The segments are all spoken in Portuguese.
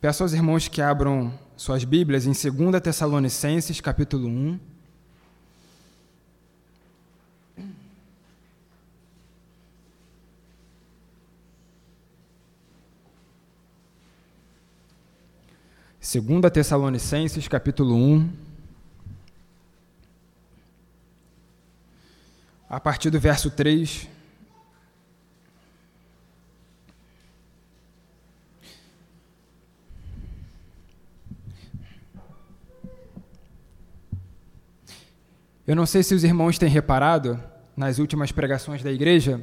Peço aos irmãos que abram suas Bíblias em 2 Tessalonicenses, capítulo 1. Segunda Tessalonicenses, capítulo 1. A partir do verso 3. Eu não sei se os irmãos têm reparado nas últimas pregações da igreja,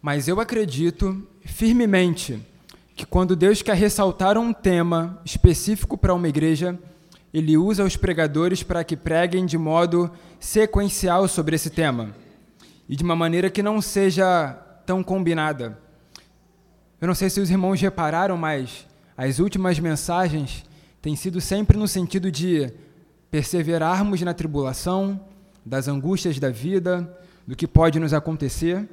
mas eu acredito firmemente que quando Deus quer ressaltar um tema específico para uma igreja, ele usa os pregadores para que preguem de modo sequencial sobre esse tema e de uma maneira que não seja tão combinada. Eu não sei se os irmãos repararam, mas as últimas mensagens têm sido sempre no sentido de perseverarmos na tribulação, das angústias da vida, do que pode nos acontecer.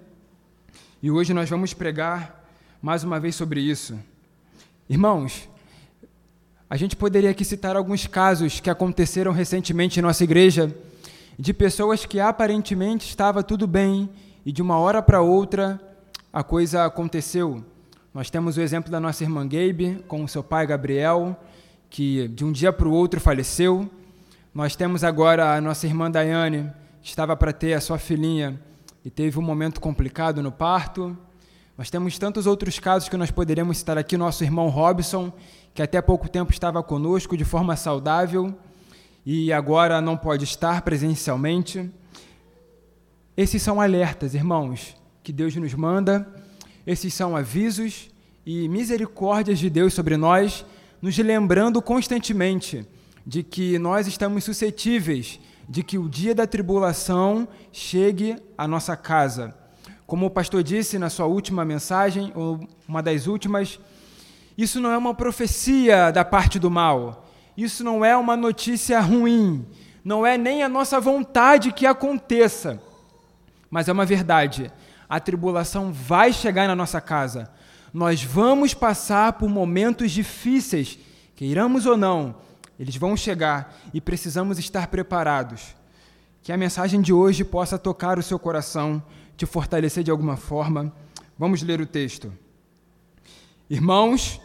E hoje nós vamos pregar mais uma vez sobre isso. Irmãos, a gente poderia aqui citar alguns casos que aconteceram recentemente em nossa igreja de pessoas que aparentemente estava tudo bem e de uma hora para outra a coisa aconteceu. Nós temos o exemplo da nossa irmã Gabe com o seu pai Gabriel, que de um dia para o outro faleceu. Nós temos agora a nossa irmã Daiane, que estava para ter a sua filhinha e teve um momento complicado no parto. Nós temos tantos outros casos que nós poderíamos citar aqui. Nosso irmão Robson, que até pouco tempo estava conosco de forma saudável e agora não pode estar presencialmente. Esses são alertas, irmãos, que Deus nos manda. Esses são avisos e misericórdias de Deus sobre nós, nos lembrando constantemente de que nós estamos suscetíveis de que o dia da tribulação chegue à nossa casa. Como o pastor disse na sua última mensagem, ou uma das últimas, isso não é uma profecia da parte do mal. Isso não é uma notícia ruim. Não é nem a nossa vontade que aconteça. Mas é uma verdade. A tribulação vai chegar na nossa casa. Nós vamos passar por momentos difíceis, queiramos ou não, eles vão chegar e precisamos estar preparados. Que a mensagem de hoje possa tocar o seu coração, te fortalecer de alguma forma. Vamos ler o texto. Irmãos,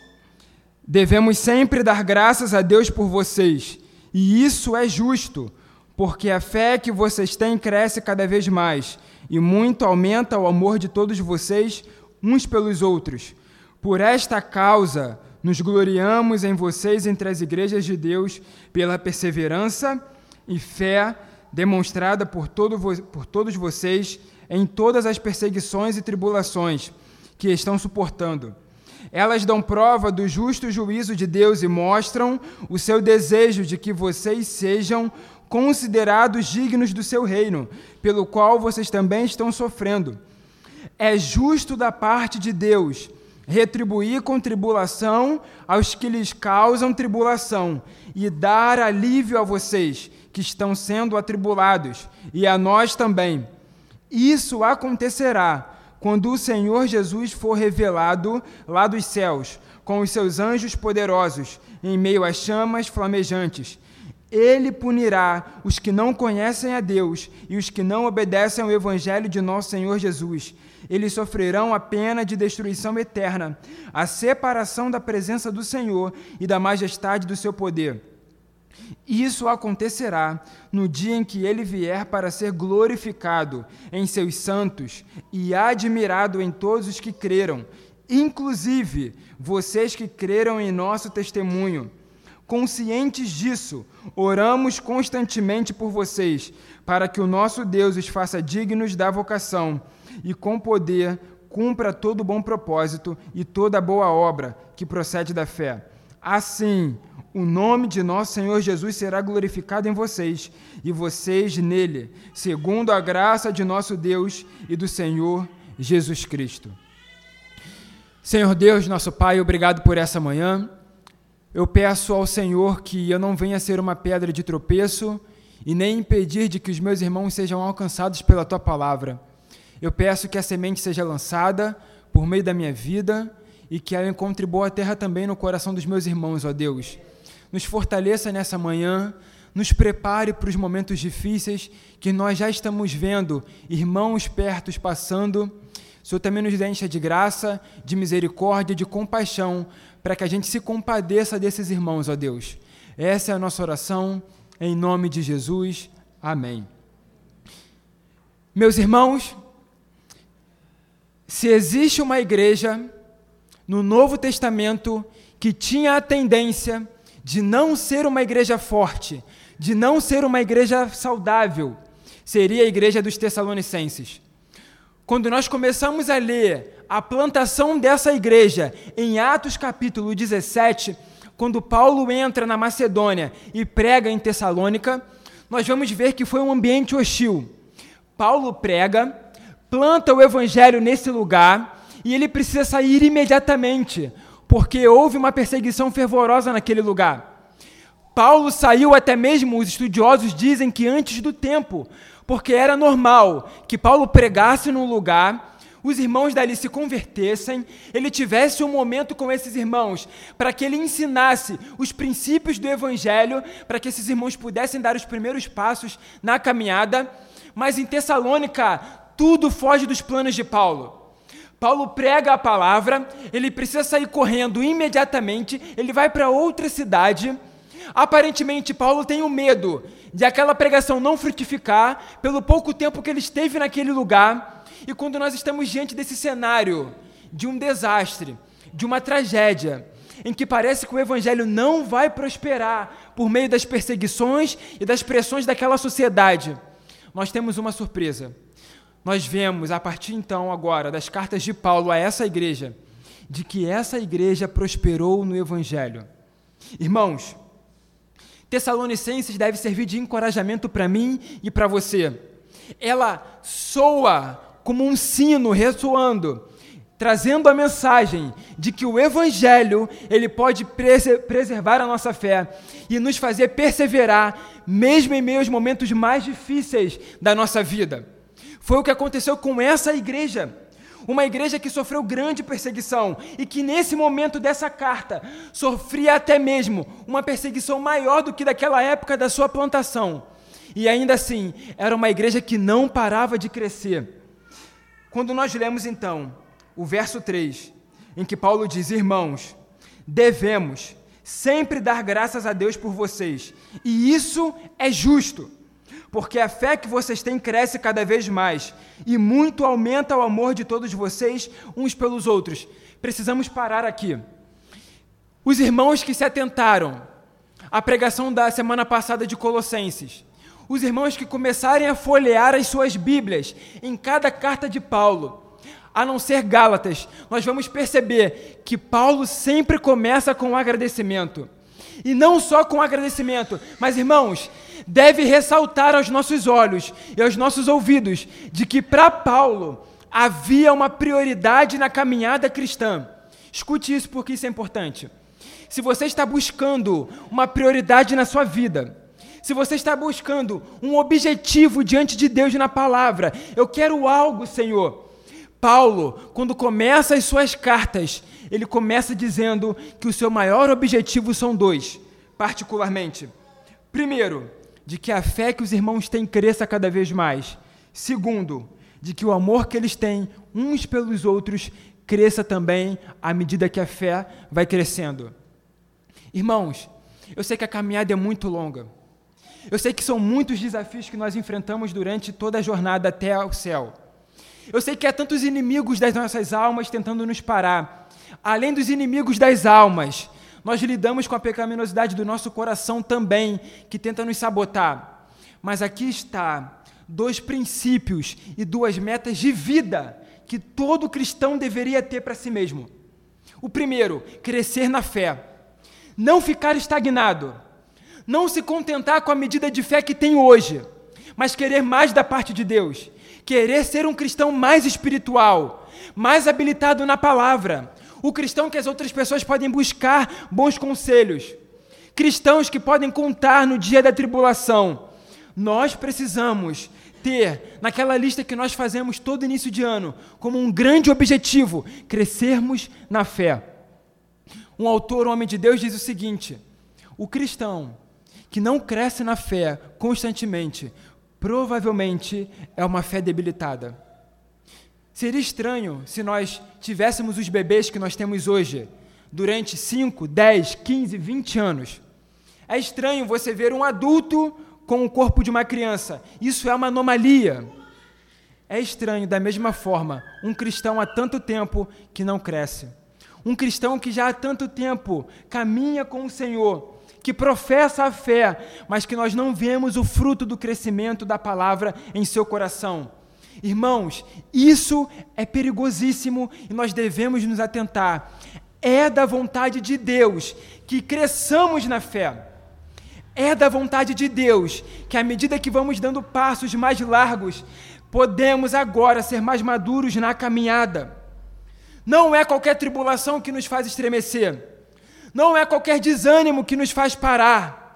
devemos sempre dar graças a Deus por vocês, e isso é justo, porque a fé que vocês têm cresce cada vez mais, e muito aumenta o amor de todos vocês uns pelos outros. Por esta causa, nos gloriamos em vocês entre as igrejas de Deus pela perseverança e fé demonstrada por, todo, por todos vocês em todas as perseguições e tribulações que estão suportando. Elas dão prova do justo juízo de Deus e mostram o seu desejo de que vocês sejam considerados dignos do seu reino, pelo qual vocês também estão sofrendo. É justo da parte de Deus retribuir com tribulação aos que lhes causam tribulação, e dar alívio a vocês que estão sendo atribulados, e a nós também. Isso acontecerá quando o Senhor Jesus for revelado lá dos céus, com os seus anjos poderosos, em meio às chamas flamejantes. Ele punirá os que não conhecem a Deus e os que não obedecem ao Evangelho de nosso Senhor Jesus eles sofrerão a pena de destruição eterna, a separação da presença do Senhor e da majestade do seu poder. Isso acontecerá no dia em que ele vier para ser glorificado em seus santos e admirado em todos os que creram, inclusive vocês que creram em nosso testemunho. Conscientes disso, oramos constantemente por vocês, para que o nosso Deus os faça dignos da vocação e com poder cumpra todo bom propósito e toda boa obra que procede da fé. Assim, o nome de nosso Senhor Jesus será glorificado em vocês e vocês nele, segundo a graça de nosso Deus e do Senhor Jesus Cristo. Senhor Deus, nosso Pai, obrigado por essa manhã. Eu peço ao Senhor que eu não venha ser uma pedra de tropeço e nem impedir de que os meus irmãos sejam alcançados pela tua palavra. Eu peço que a semente seja lançada por meio da minha vida e que ela encontre boa terra também no coração dos meus irmãos, ó Deus. Nos fortaleça nessa manhã, nos prepare para os momentos difíceis que nós já estamos vendo, irmãos pertos passando. O Senhor também nos encha de graça, de misericórdia, de compaixão, para que a gente se compadeça desses irmãos, ó Deus. Essa é a nossa oração, em nome de Jesus. Amém. Meus irmãos, se existe uma igreja no Novo Testamento que tinha a tendência de não ser uma igreja forte, de não ser uma igreja saudável, seria a igreja dos Tessalonicenses. Quando nós começamos a ler a plantação dessa igreja em Atos capítulo 17, quando Paulo entra na Macedônia e prega em Tessalônica, nós vamos ver que foi um ambiente hostil. Paulo prega, planta o evangelho nesse lugar, e ele precisa sair imediatamente, porque houve uma perseguição fervorosa naquele lugar. Paulo saiu até mesmo, os estudiosos dizem que antes do tempo, porque era normal que Paulo pregasse num lugar, os irmãos dali se convertessem, ele tivesse um momento com esses irmãos, para que ele ensinasse os princípios do evangelho, para que esses irmãos pudessem dar os primeiros passos na caminhada. Mas em Tessalônica, tudo foge dos planos de Paulo. Paulo prega a palavra, ele precisa sair correndo imediatamente, ele vai para outra cidade. Aparentemente, Paulo tem o um medo de aquela pregação não frutificar pelo pouco tempo que ele esteve naquele lugar. E quando nós estamos diante desse cenário de um desastre, de uma tragédia, em que parece que o evangelho não vai prosperar por meio das perseguições e das pressões daquela sociedade, nós temos uma surpresa nós vemos a partir então agora das cartas de Paulo a essa igreja, de que essa igreja prosperou no evangelho. Irmãos, Tessalonicenses deve servir de encorajamento para mim e para você. Ela soa como um sino ressoando, trazendo a mensagem de que o evangelho, ele pode preservar a nossa fé e nos fazer perseverar mesmo em meio aos momentos mais difíceis da nossa vida. Foi o que aconteceu com essa igreja. Uma igreja que sofreu grande perseguição e que, nesse momento dessa carta, sofria até mesmo uma perseguição maior do que daquela época da sua plantação. E ainda assim, era uma igreja que não parava de crescer. Quando nós lemos então o verso 3, em que Paulo diz: Irmãos, devemos sempre dar graças a Deus por vocês, e isso é justo porque a fé que vocês têm cresce cada vez mais e muito aumenta o amor de todos vocês uns pelos outros. Precisamos parar aqui. Os irmãos que se atentaram à pregação da semana passada de Colossenses, os irmãos que começarem a folhear as suas Bíblias em cada carta de Paulo, a não ser Gálatas, nós vamos perceber que Paulo sempre começa com um agradecimento. E não só com agradecimento, mas irmãos, deve ressaltar aos nossos olhos e aos nossos ouvidos de que para Paulo havia uma prioridade na caminhada cristã. Escute isso porque isso é importante. Se você está buscando uma prioridade na sua vida, se você está buscando um objetivo diante de Deus na palavra, eu quero algo, Senhor. Paulo, quando começa as suas cartas, ele começa dizendo que o seu maior objetivo são dois, particularmente. Primeiro, de que a fé que os irmãos têm cresça cada vez mais. Segundo, de que o amor que eles têm uns pelos outros cresça também à medida que a fé vai crescendo. Irmãos, eu sei que a caminhada é muito longa. Eu sei que são muitos desafios que nós enfrentamos durante toda a jornada até ao céu. Eu sei que há tantos inimigos das nossas almas tentando nos parar. Além dos inimigos das almas, nós lidamos com a pecaminosidade do nosso coração também, que tenta nos sabotar. Mas aqui está dois princípios e duas metas de vida que todo cristão deveria ter para si mesmo. O primeiro, crescer na fé. Não ficar estagnado. Não se contentar com a medida de fé que tem hoje, mas querer mais da parte de Deus. Querer ser um cristão mais espiritual, mais habilitado na palavra, o cristão que as outras pessoas podem buscar bons conselhos. Cristãos que podem contar no dia da tribulação. Nós precisamos ter naquela lista que nós fazemos todo início de ano como um grande objetivo crescermos na fé. Um autor, um homem de Deus, diz o seguinte: o cristão que não cresce na fé constantemente provavelmente é uma fé debilitada. Seria estranho se nós tivéssemos os bebês que nós temos hoje durante 5, 10, 15, 20 anos. É estranho você ver um adulto com o corpo de uma criança. Isso é uma anomalia. É estranho, da mesma forma, um cristão há tanto tempo que não cresce. Um cristão que já há tanto tempo caminha com o Senhor, que professa a fé, mas que nós não vemos o fruto do crescimento da palavra em seu coração. Irmãos, isso é perigosíssimo e nós devemos nos atentar. É da vontade de Deus que cresçamos na fé. É da vontade de Deus que, à medida que vamos dando passos mais largos, podemos agora ser mais maduros na caminhada. Não é qualquer tribulação que nos faz estremecer. Não é qualquer desânimo que nos faz parar.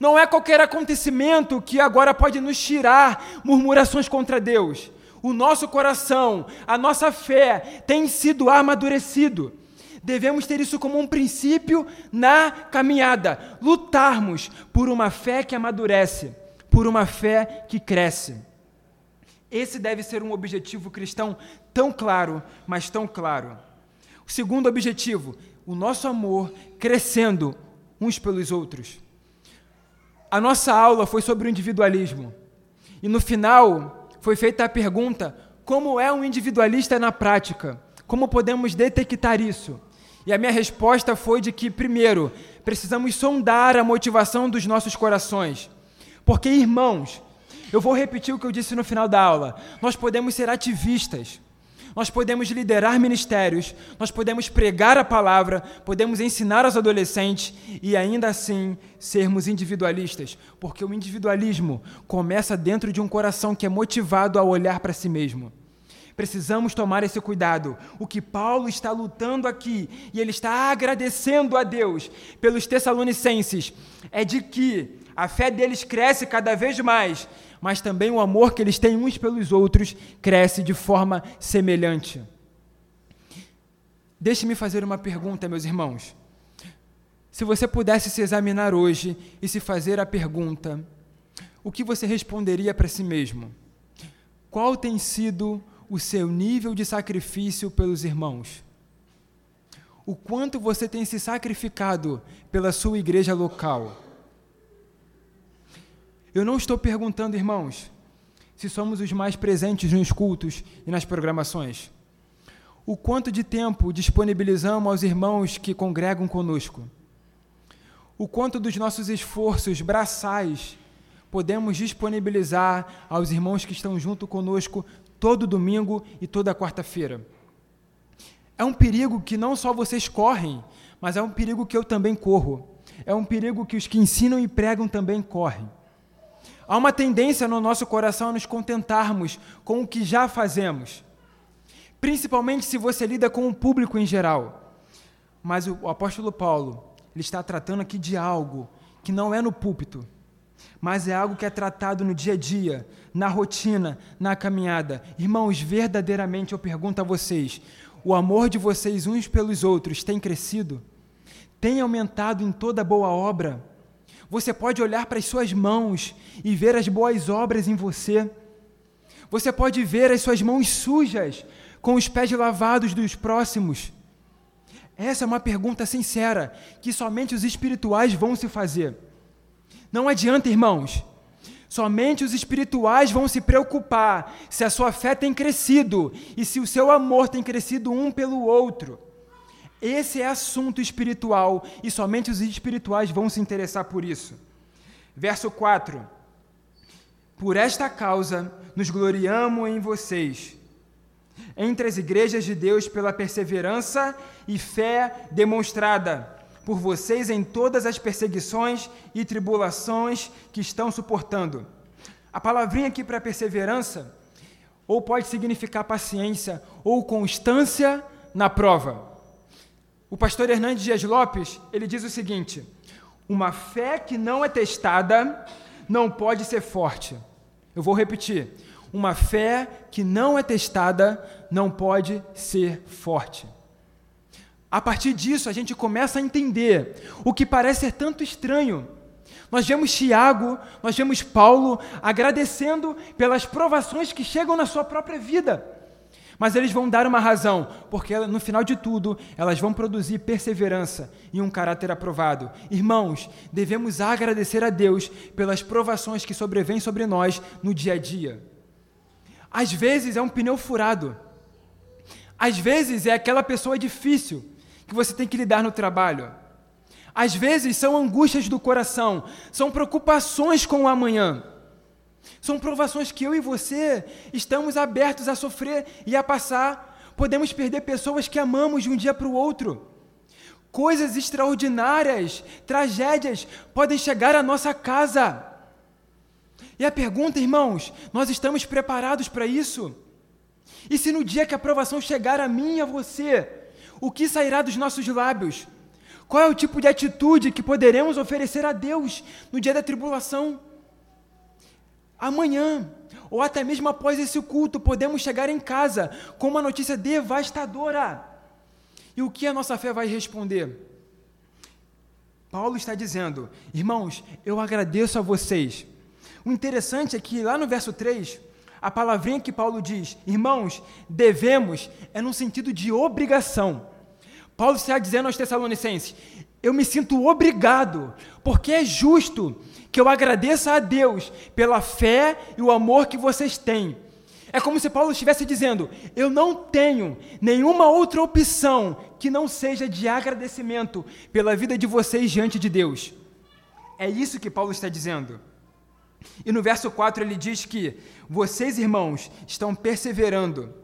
Não é qualquer acontecimento que agora pode nos tirar murmurações contra Deus. O nosso coração, a nossa fé tem sido amadurecido. Devemos ter isso como um princípio na caminhada, lutarmos por uma fé que amadurece, por uma fé que cresce. Esse deve ser um objetivo cristão tão claro, mas tão claro. O segundo objetivo, o nosso amor crescendo uns pelos outros. A nossa aula foi sobre o individualismo. E no final foi feita a pergunta: como é um individualista na prática? Como podemos detectar isso? E a minha resposta foi de que, primeiro, precisamos sondar a motivação dos nossos corações. Porque, irmãos, eu vou repetir o que eu disse no final da aula: nós podemos ser ativistas, nós podemos liderar ministérios, nós podemos pregar a palavra, podemos ensinar aos adolescentes e ainda assim sermos individualistas, porque o individualismo começa dentro de um coração que é motivado a olhar para si mesmo. Precisamos tomar esse cuidado. O que Paulo está lutando aqui, e ele está agradecendo a Deus pelos Tessalonicenses, é de que a fé deles cresce cada vez mais, mas também o amor que eles têm uns pelos outros cresce de forma semelhante. Deixe-me fazer uma pergunta, meus irmãos. Se você pudesse se examinar hoje e se fazer a pergunta, o que você responderia para si mesmo? Qual tem sido o seu nível de sacrifício pelos irmãos? O quanto você tem se sacrificado pela sua igreja local? Eu não estou perguntando, irmãos, se somos os mais presentes nos cultos e nas programações. O quanto de tempo disponibilizamos aos irmãos que congregam conosco? O quanto dos nossos esforços braçais podemos disponibilizar aos irmãos que estão junto conosco todo domingo e toda quarta-feira. É um perigo que não só vocês correm, mas é um perigo que eu também corro. É um perigo que os que ensinam e pregam também correm. Há uma tendência no nosso coração a nos contentarmos com o que já fazemos, principalmente se você lida com o público em geral. Mas o apóstolo Paulo, ele está tratando aqui de algo que não é no púlpito, mas é algo que é tratado no dia a dia, na rotina, na caminhada. Irmãos, verdadeiramente eu pergunto a vocês: o amor de vocês uns pelos outros tem crescido? Tem aumentado em toda boa obra? Você pode olhar para as suas mãos e ver as boas obras em você. Você pode ver as suas mãos sujas com os pés lavados dos próximos. Essa é uma pergunta sincera que somente os espirituais vão se fazer. Não adianta, irmãos. Somente os espirituais vão se preocupar se a sua fé tem crescido e se o seu amor tem crescido um pelo outro. Esse é assunto espiritual e somente os espirituais vão se interessar por isso. Verso 4: Por esta causa nos gloriamos em vocês, entre as igrejas de Deus, pela perseverança e fé demonstrada por vocês em todas as perseguições e tribulações que estão suportando. A palavrinha aqui para perseverança, ou pode significar paciência, ou constância na prova. O pastor Hernandes Dias Lopes, ele diz o seguinte: uma fé que não é testada não pode ser forte. Eu vou repetir. Uma fé que não é testada não pode ser forte. A partir disso, a gente começa a entender o que parece ser tanto estranho. Nós vemos Tiago, nós vemos Paulo agradecendo pelas provações que chegam na sua própria vida. Mas eles vão dar uma razão, porque no final de tudo, elas vão produzir perseverança e um caráter aprovado. Irmãos, devemos agradecer a Deus pelas provações que sobrevêm sobre nós no dia a dia. Às vezes é um pneu furado. Às vezes é aquela pessoa difícil que você tem que lidar no trabalho. Às vezes são angústias do coração, são preocupações com o amanhã. São provações que eu e você estamos abertos a sofrer e a passar. Podemos perder pessoas que amamos de um dia para o outro. Coisas extraordinárias, tragédias podem chegar à nossa casa. E a pergunta, irmãos, nós estamos preparados para isso? E se no dia que a provação chegar a mim e a você, o que sairá dos nossos lábios? Qual é o tipo de atitude que poderemos oferecer a Deus no dia da tribulação? Amanhã, ou até mesmo após esse culto, podemos chegar em casa com uma notícia devastadora. E o que a nossa fé vai responder? Paulo está dizendo: Irmãos, eu agradeço a vocês o interessante é que lá no verso 3, a palavrinha que Paulo diz, irmãos, devemos, é no sentido de obrigação. Paulo está dizendo aos Tessalonicenses: eu me sinto obrigado, porque é justo que eu agradeça a Deus pela fé e o amor que vocês têm. É como se Paulo estivesse dizendo: eu não tenho nenhuma outra opção que não seja de agradecimento pela vida de vocês diante de Deus. É isso que Paulo está dizendo. E no verso 4 ele diz que vocês, irmãos, estão perseverando,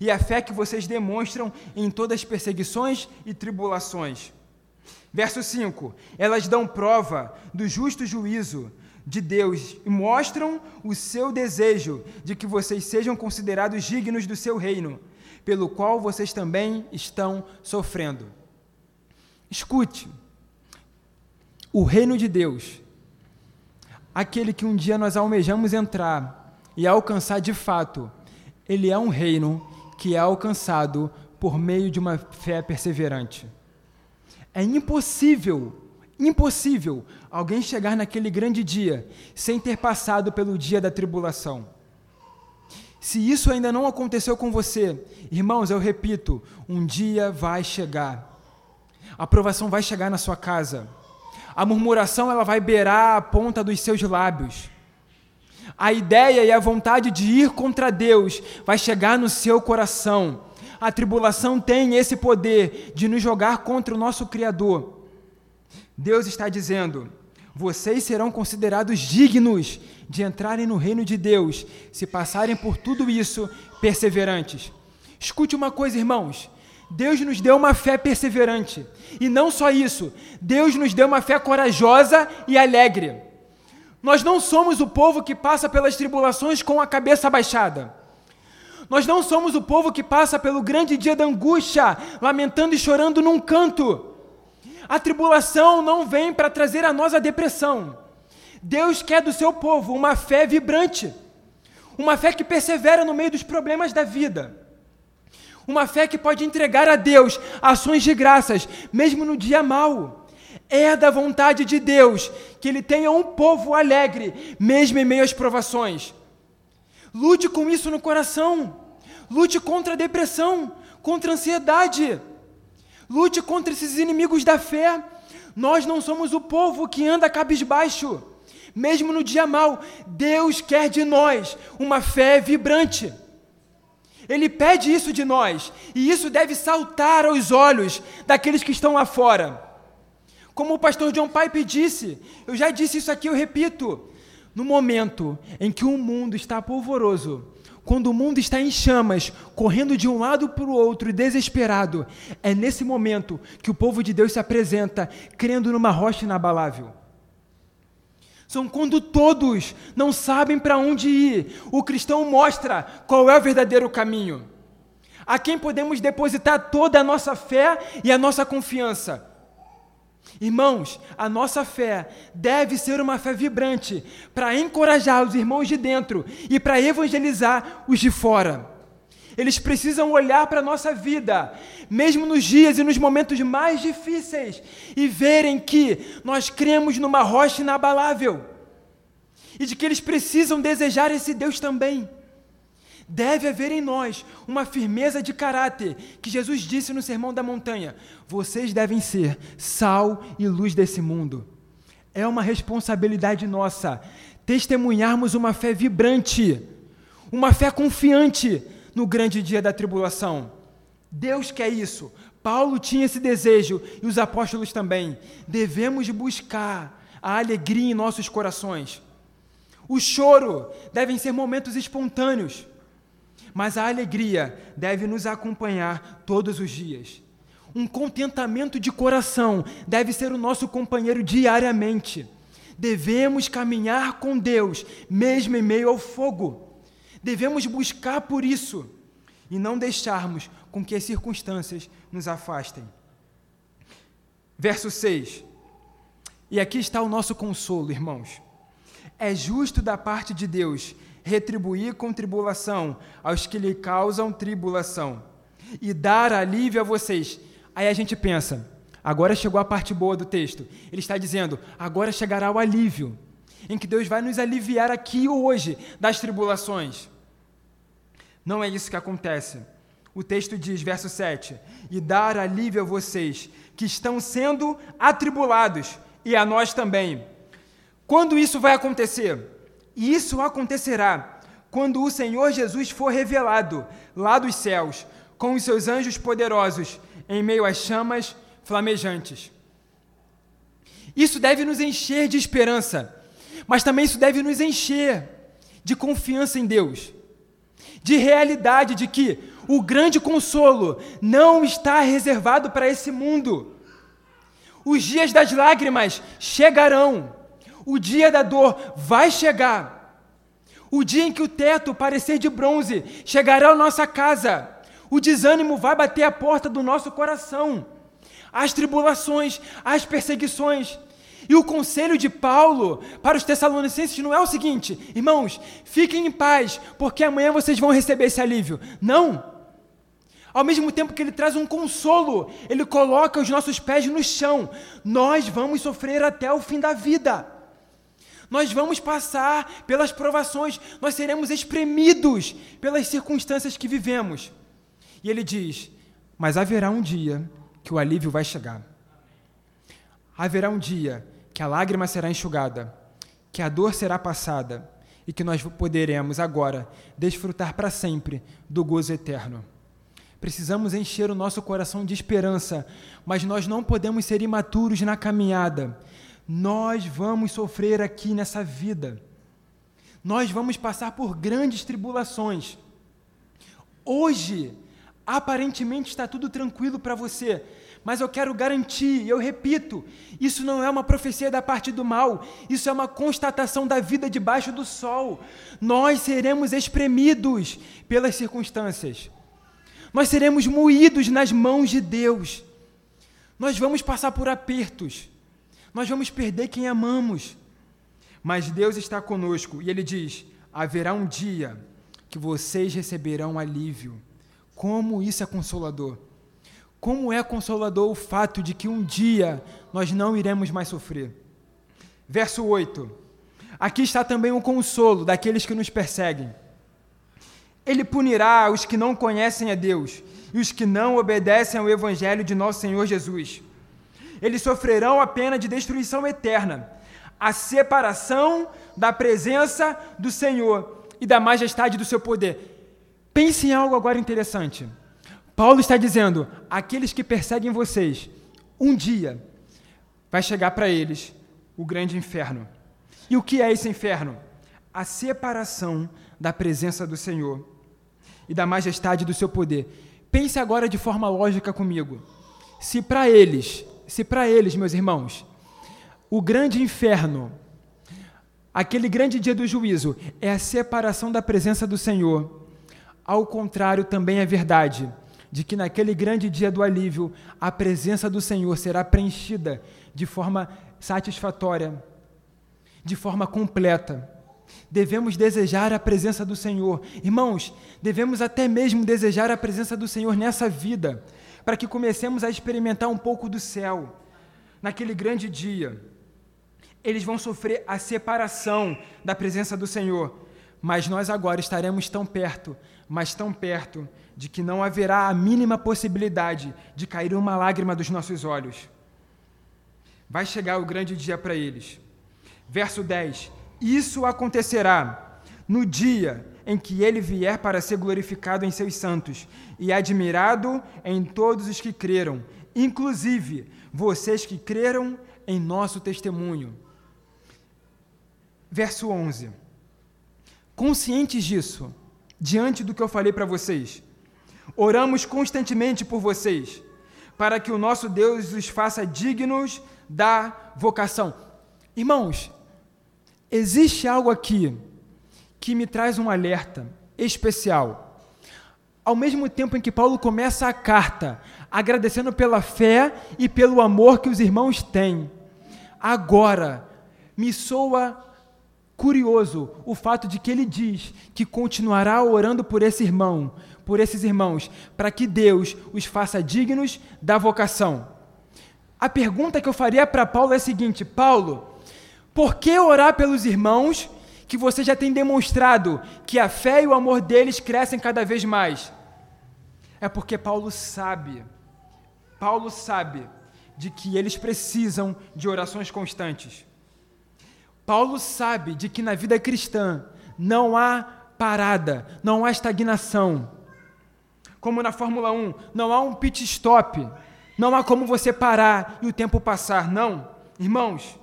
e a fé que vocês demonstram em todas as perseguições e tribulações. Verso 5: Elas dão prova do justo juízo de Deus e mostram o seu desejo de que vocês sejam considerados dignos do seu reino, pelo qual vocês também estão sofrendo. Escute, o reino de Deus aquele que um dia nós almejamos entrar e alcançar de fato, ele é um reino que é alcançado por meio de uma fé perseverante. É impossível, impossível alguém chegar naquele grande dia sem ter passado pelo dia da tribulação. Se isso ainda não aconteceu com você, irmãos, eu repito, um dia vai chegar. A aprovação vai chegar na sua casa a murmuração ela vai beirar a ponta dos seus lábios. A ideia e a vontade de ir contra Deus vai chegar no seu coração. A tribulação tem esse poder de nos jogar contra o nosso Criador. Deus está dizendo: vocês serão considerados dignos de entrarem no reino de Deus se passarem por tudo isso perseverantes. Escute uma coisa, irmãos: Deus nos deu uma fé perseverante. E não só isso, Deus nos deu uma fé corajosa e alegre. Nós não somos o povo que passa pelas tribulações com a cabeça baixada. Nós não somos o povo que passa pelo grande dia da angústia, lamentando e chorando num canto. A tribulação não vem para trazer a nós a depressão. Deus quer do seu povo uma fé vibrante, uma fé que persevera no meio dos problemas da vida. Uma fé que pode entregar a Deus ações de graças, mesmo no dia mau. É da vontade de Deus que Ele tenha um povo alegre, mesmo em meio às provações. Lute com isso no coração. Lute contra a depressão, contra a ansiedade. Lute contra esses inimigos da fé. Nós não somos o povo que anda cabisbaixo. Mesmo no dia mau, Deus quer de nós uma fé vibrante. Ele pede isso de nós, e isso deve saltar aos olhos daqueles que estão lá fora. Como o pastor John Pipe disse, eu já disse isso aqui, eu repito. No momento em que o mundo está polvoroso, quando o mundo está em chamas, correndo de um lado para o outro e desesperado, é nesse momento que o povo de Deus se apresenta, crendo numa rocha inabalável. São quando todos não sabem para onde ir. O cristão mostra qual é o verdadeiro caminho. A quem podemos depositar toda a nossa fé e a nossa confiança. Irmãos, a nossa fé deve ser uma fé vibrante para encorajar os irmãos de dentro e para evangelizar os de fora. Eles precisam olhar para a nossa vida, mesmo nos dias e nos momentos mais difíceis, e verem que nós cremos numa rocha inabalável e de que eles precisam desejar esse Deus também. Deve haver em nós uma firmeza de caráter, que Jesus disse no Sermão da Montanha: vocês devem ser sal e luz desse mundo. É uma responsabilidade nossa testemunharmos uma fé vibrante, uma fé confiante no grande dia da tribulação. Deus quer isso. Paulo tinha esse desejo e os apóstolos também. Devemos buscar a alegria em nossos corações. O choro devem ser momentos espontâneos mas a alegria deve nos acompanhar todos os dias. Um contentamento de coração deve ser o nosso companheiro diariamente. Devemos caminhar com Deus, mesmo em meio ao fogo. Devemos buscar por isso e não deixarmos com que as circunstâncias nos afastem. Verso 6. E aqui está o nosso consolo, irmãos. É justo da parte de Deus retribuir com tribulação aos que lhe causam tribulação e dar alívio a vocês. Aí a gente pensa, agora chegou a parte boa do texto. Ele está dizendo, agora chegará o alívio, em que Deus vai nos aliviar aqui hoje das tribulações. Não é isso que acontece. O texto diz, verso 7: E dar alívio a vocês que estão sendo atribulados, e a nós também. Quando isso vai acontecer? E isso acontecerá quando o Senhor Jesus for revelado lá dos céus, com os seus anjos poderosos, em meio às chamas flamejantes. Isso deve nos encher de esperança, mas também isso deve nos encher de confiança em Deus, de realidade de que o grande consolo não está reservado para esse mundo. Os dias das lágrimas chegarão o dia da dor vai chegar. O dia em que o teto parecer de bronze chegará à nossa casa. O desânimo vai bater a porta do nosso coração. As tribulações, as perseguições. E o conselho de Paulo para os Tessalonicenses não é o seguinte: irmãos, fiquem em paz, porque amanhã vocês vão receber esse alívio. Não. Ao mesmo tempo que ele traz um consolo, ele coloca os nossos pés no chão. Nós vamos sofrer até o fim da vida nós vamos passar pelas provações, nós seremos espremidos pelas circunstâncias que vivemos. E ele diz: Mas haverá um dia que o alívio vai chegar. Haverá um dia que a lágrima será enxugada, que a dor será passada e que nós poderemos agora desfrutar para sempre do gozo eterno. Precisamos encher o nosso coração de esperança, mas nós não podemos ser imaturos na caminhada nós vamos sofrer aqui nessa vida. Nós vamos passar por grandes tribulações. Hoje, aparentemente está tudo tranquilo para você, mas eu quero garantir, eu repito, isso não é uma profecia da parte do mal, isso é uma constatação da vida debaixo do sol. Nós seremos espremidos pelas circunstâncias, nós seremos moídos nas mãos de Deus, nós vamos passar por apertos, nós vamos perder quem amamos. Mas Deus está conosco e Ele diz: haverá um dia que vocês receberão alívio. Como isso é consolador? Como é consolador o fato de que um dia nós não iremos mais sofrer? Verso 8. Aqui está também o consolo daqueles que nos perseguem. Ele punirá os que não conhecem a Deus e os que não obedecem ao Evangelho de nosso Senhor Jesus eles sofrerão a pena de destruição eterna, a separação da presença do Senhor e da majestade do seu poder. Pense em algo agora interessante. Paulo está dizendo: aqueles que perseguem vocês, um dia vai chegar para eles o grande inferno. E o que é esse inferno? A separação da presença do Senhor e da majestade do seu poder. Pense agora de forma lógica comigo. Se para eles se para eles, meus irmãos, o grande inferno, aquele grande dia do juízo, é a separação da presença do Senhor, ao contrário também é verdade de que naquele grande dia do alívio, a presença do Senhor será preenchida de forma satisfatória, de forma completa. Devemos desejar a presença do Senhor. Irmãos, devemos até mesmo desejar a presença do Senhor nessa vida, para que comecemos a experimentar um pouco do céu, naquele grande dia. Eles vão sofrer a separação da presença do Senhor, mas nós agora estaremos tão perto, mas tão perto, de que não haverá a mínima possibilidade de cair uma lágrima dos nossos olhos. Vai chegar o grande dia para eles. Verso 10: Isso acontecerá no dia em que ele vier para ser glorificado em seus santos e admirado em todos os que creram, inclusive vocês que creram em nosso testemunho. Verso 11. Conscientes disso, diante do que eu falei para vocês, oramos constantemente por vocês, para que o nosso Deus os faça dignos da vocação. Irmãos, existe algo aqui que me traz um alerta especial. Ao mesmo tempo em que Paulo começa a carta agradecendo pela fé e pelo amor que os irmãos têm, agora me soa curioso o fato de que ele diz que continuará orando por esse irmão, por esses irmãos, para que Deus os faça dignos da vocação. A pergunta que eu faria para Paulo é a seguinte: Paulo, por que orar pelos irmãos que você já tem demonstrado que a fé e o amor deles crescem cada vez mais? É porque Paulo sabe, Paulo sabe de que eles precisam de orações constantes. Paulo sabe de que na vida cristã não há parada, não há estagnação. Como na Fórmula 1, não há um pit stop, não há como você parar e o tempo passar, não. Irmãos,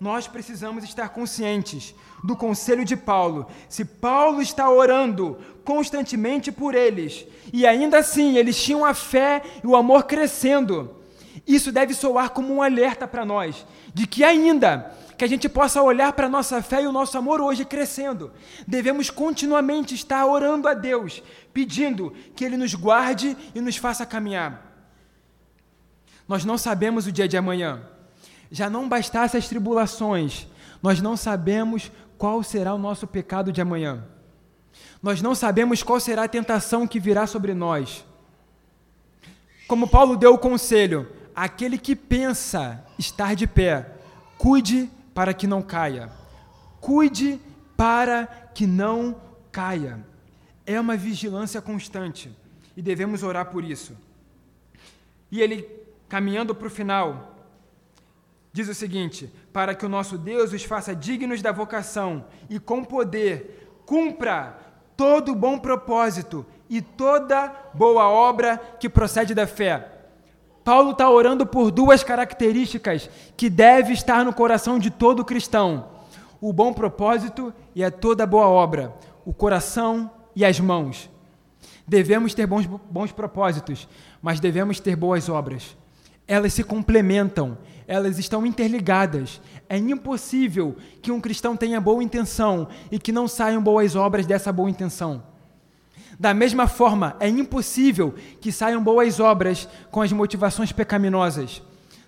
nós precisamos estar conscientes do conselho de Paulo. Se Paulo está orando constantemente por eles, e ainda assim eles tinham a fé e o amor crescendo, isso deve soar como um alerta para nós, de que ainda que a gente possa olhar para a nossa fé e o nosso amor hoje crescendo. Devemos continuamente estar orando a Deus, pedindo que Ele nos guarde e nos faça caminhar. Nós não sabemos o dia de amanhã. Já não bastasse as tribulações, nós não sabemos qual será o nosso pecado de amanhã. Nós não sabemos qual será a tentação que virá sobre nós. Como Paulo deu o conselho, aquele que pensa estar de pé, cuide para que não caia. Cuide para que não caia. É uma vigilância constante e devemos orar por isso. E ele, caminhando para o final, diz o seguinte: para que o nosso Deus os faça dignos da vocação e com poder cumpra todo bom propósito e toda boa obra que procede da fé Paulo está orando por duas características que deve estar no coração de todo cristão: o bom propósito e a toda boa obra, o coração e as mãos. Devemos ter bons, bons propósitos, mas devemos ter boas obras. Elas se complementam, elas estão interligadas. É impossível que um cristão tenha boa intenção e que não saiam boas obras dessa boa intenção. Da mesma forma, é impossível que saiam boas obras com as motivações pecaminosas.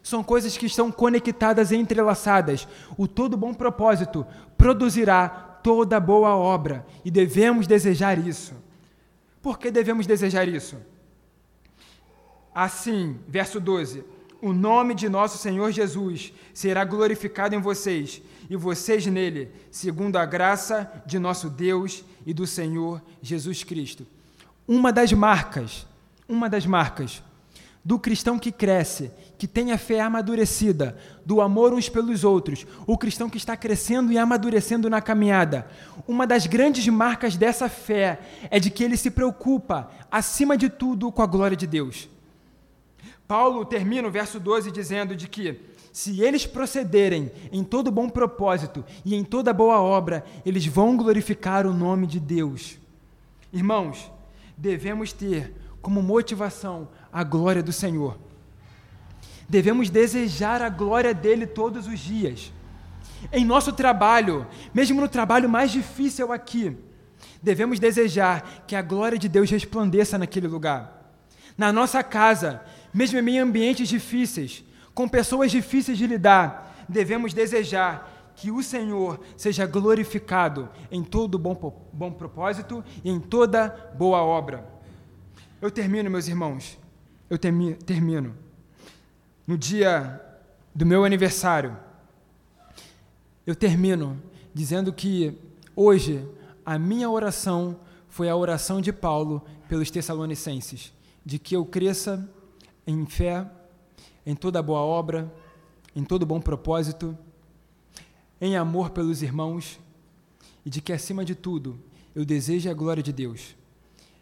São coisas que estão conectadas e entrelaçadas. O todo bom propósito produzirá toda boa obra e devemos desejar isso. Por que devemos desejar isso? Assim, verso 12: O nome de nosso Senhor Jesus será glorificado em vocês e vocês nele, segundo a graça de nosso Deus e do Senhor Jesus Cristo. Uma das marcas, uma das marcas do cristão que cresce, que tem a fé amadurecida, do amor uns pelos outros, o cristão que está crescendo e amadurecendo na caminhada. Uma das grandes marcas dessa fé é de que ele se preocupa, acima de tudo, com a glória de Deus. Paulo termina o verso 12 dizendo de que se eles procederem em todo bom propósito e em toda boa obra, eles vão glorificar o nome de Deus. Irmãos, devemos ter como motivação a glória do Senhor. Devemos desejar a glória dele todos os dias. Em nosso trabalho, mesmo no trabalho mais difícil aqui, devemos desejar que a glória de Deus resplandeça naquele lugar. Na nossa casa, mesmo em ambientes difíceis, com pessoas difíceis de lidar, devemos desejar que o Senhor seja glorificado em todo bom, bom propósito e em toda boa obra. Eu termino, meus irmãos, eu termino. No dia do meu aniversário, eu termino dizendo que hoje a minha oração foi a oração de Paulo pelos Tessalonicenses, de que eu cresça em fé, em toda boa obra, em todo bom propósito, em amor pelos irmãos e de que, acima de tudo, eu deseje a glória de Deus.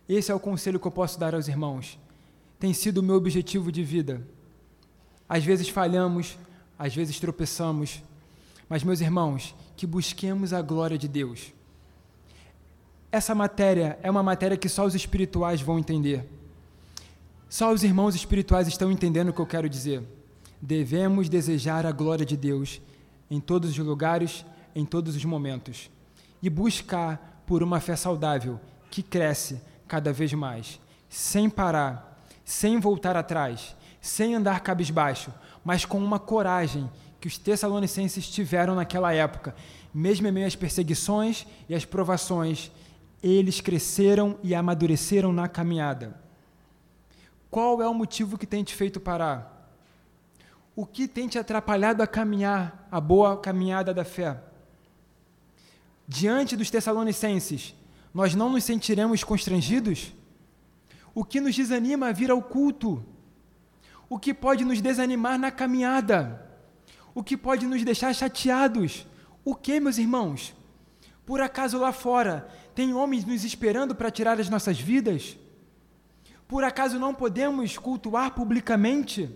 Esse é o conselho que eu posso dar aos irmãos. Tem sido o meu objetivo de vida. Às vezes falhamos, às vezes tropeçamos, mas, meus irmãos, que busquemos a glória de Deus. Essa matéria é uma matéria que só os espirituais vão entender. Só os irmãos espirituais estão entendendo o que eu quero dizer. Devemos desejar a glória de Deus em todos os lugares, em todos os momentos, e buscar por uma fé saudável que cresce cada vez mais, sem parar, sem voltar atrás, sem andar cabisbaixo, mas com uma coragem que os Tessalonicenses tiveram naquela época, mesmo em meio às perseguições e às provações, eles cresceram e amadureceram na caminhada. Qual é o motivo que tem te feito parar? O que tem te atrapalhado a caminhar, a boa caminhada da fé? Diante dos Tessalonicenses, nós não nos sentiremos constrangidos? O que nos desanima a vir ao culto? O que pode nos desanimar na caminhada? O que pode nos deixar chateados? O que, meus irmãos? Por acaso lá fora tem homens nos esperando para tirar as nossas vidas? Por acaso não podemos cultuar publicamente?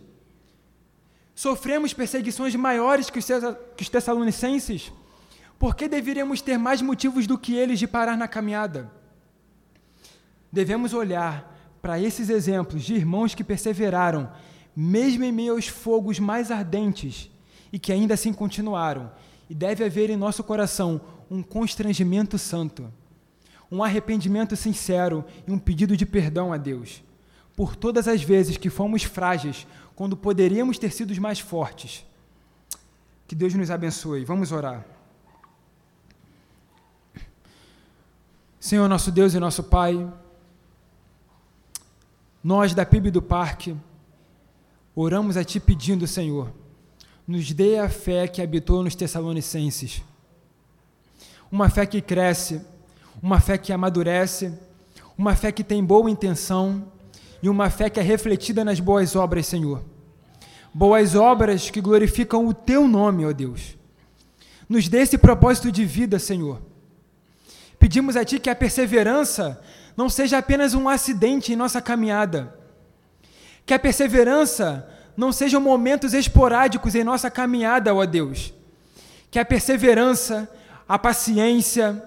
Sofremos perseguições maiores que os, Tessalonicenses? Por que deveríamos ter mais motivos do que eles de parar na caminhada? Devemos olhar para esses exemplos de irmãos que perseveraram, mesmo em meio aos fogos mais ardentes, e que ainda assim continuaram. E deve haver em nosso coração um constrangimento santo, um arrependimento sincero e um pedido de perdão a Deus por todas as vezes que fomos frágeis quando poderíamos ter sido mais fortes. Que Deus nos abençoe. Vamos orar. Senhor, nosso Deus e nosso Pai, nós da PIB do Parque oramos a Ti pedindo, Senhor, nos dê a fé que habitou nos Tessalonicenses. Uma fé que cresce, uma fé que amadurece, uma fé que tem boa intenção e uma fé que é refletida nas boas obras, Senhor. Boas obras que glorificam o Teu nome, ó Deus. Nos dê esse propósito de vida, Senhor. Pedimos a Ti que a perseverança não seja apenas um acidente em nossa caminhada, que a perseverança não sejam momentos esporádicos em nossa caminhada, ó Deus. Que a perseverança, a paciência,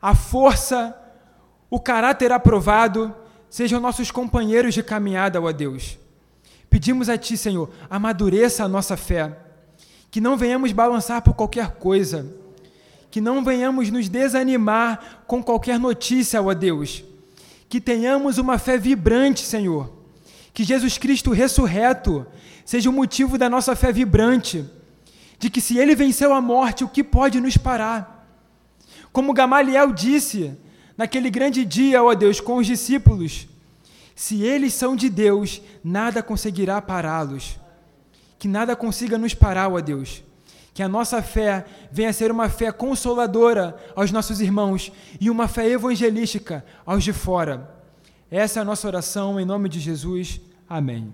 a força, o caráter aprovado sejam nossos companheiros de caminhada, ó Deus. Pedimos a Ti, Senhor, amadureça a nossa fé, que não venhamos balançar por qualquer coisa, que não venhamos nos desanimar com qualquer notícia, ó Deus, que tenhamos uma fé vibrante, Senhor que Jesus Cristo ressurreto seja o motivo da nossa fé vibrante, de que se ele venceu a morte, o que pode nos parar? Como Gamaliel disse naquele grande dia, ó Deus, com os discípulos: se eles são de Deus, nada conseguirá pará-los. Que nada consiga nos parar, ó Deus. Que a nossa fé venha a ser uma fé consoladora aos nossos irmãos e uma fé evangelística aos de fora essa é a nossa oração em nome de Jesus. Amém.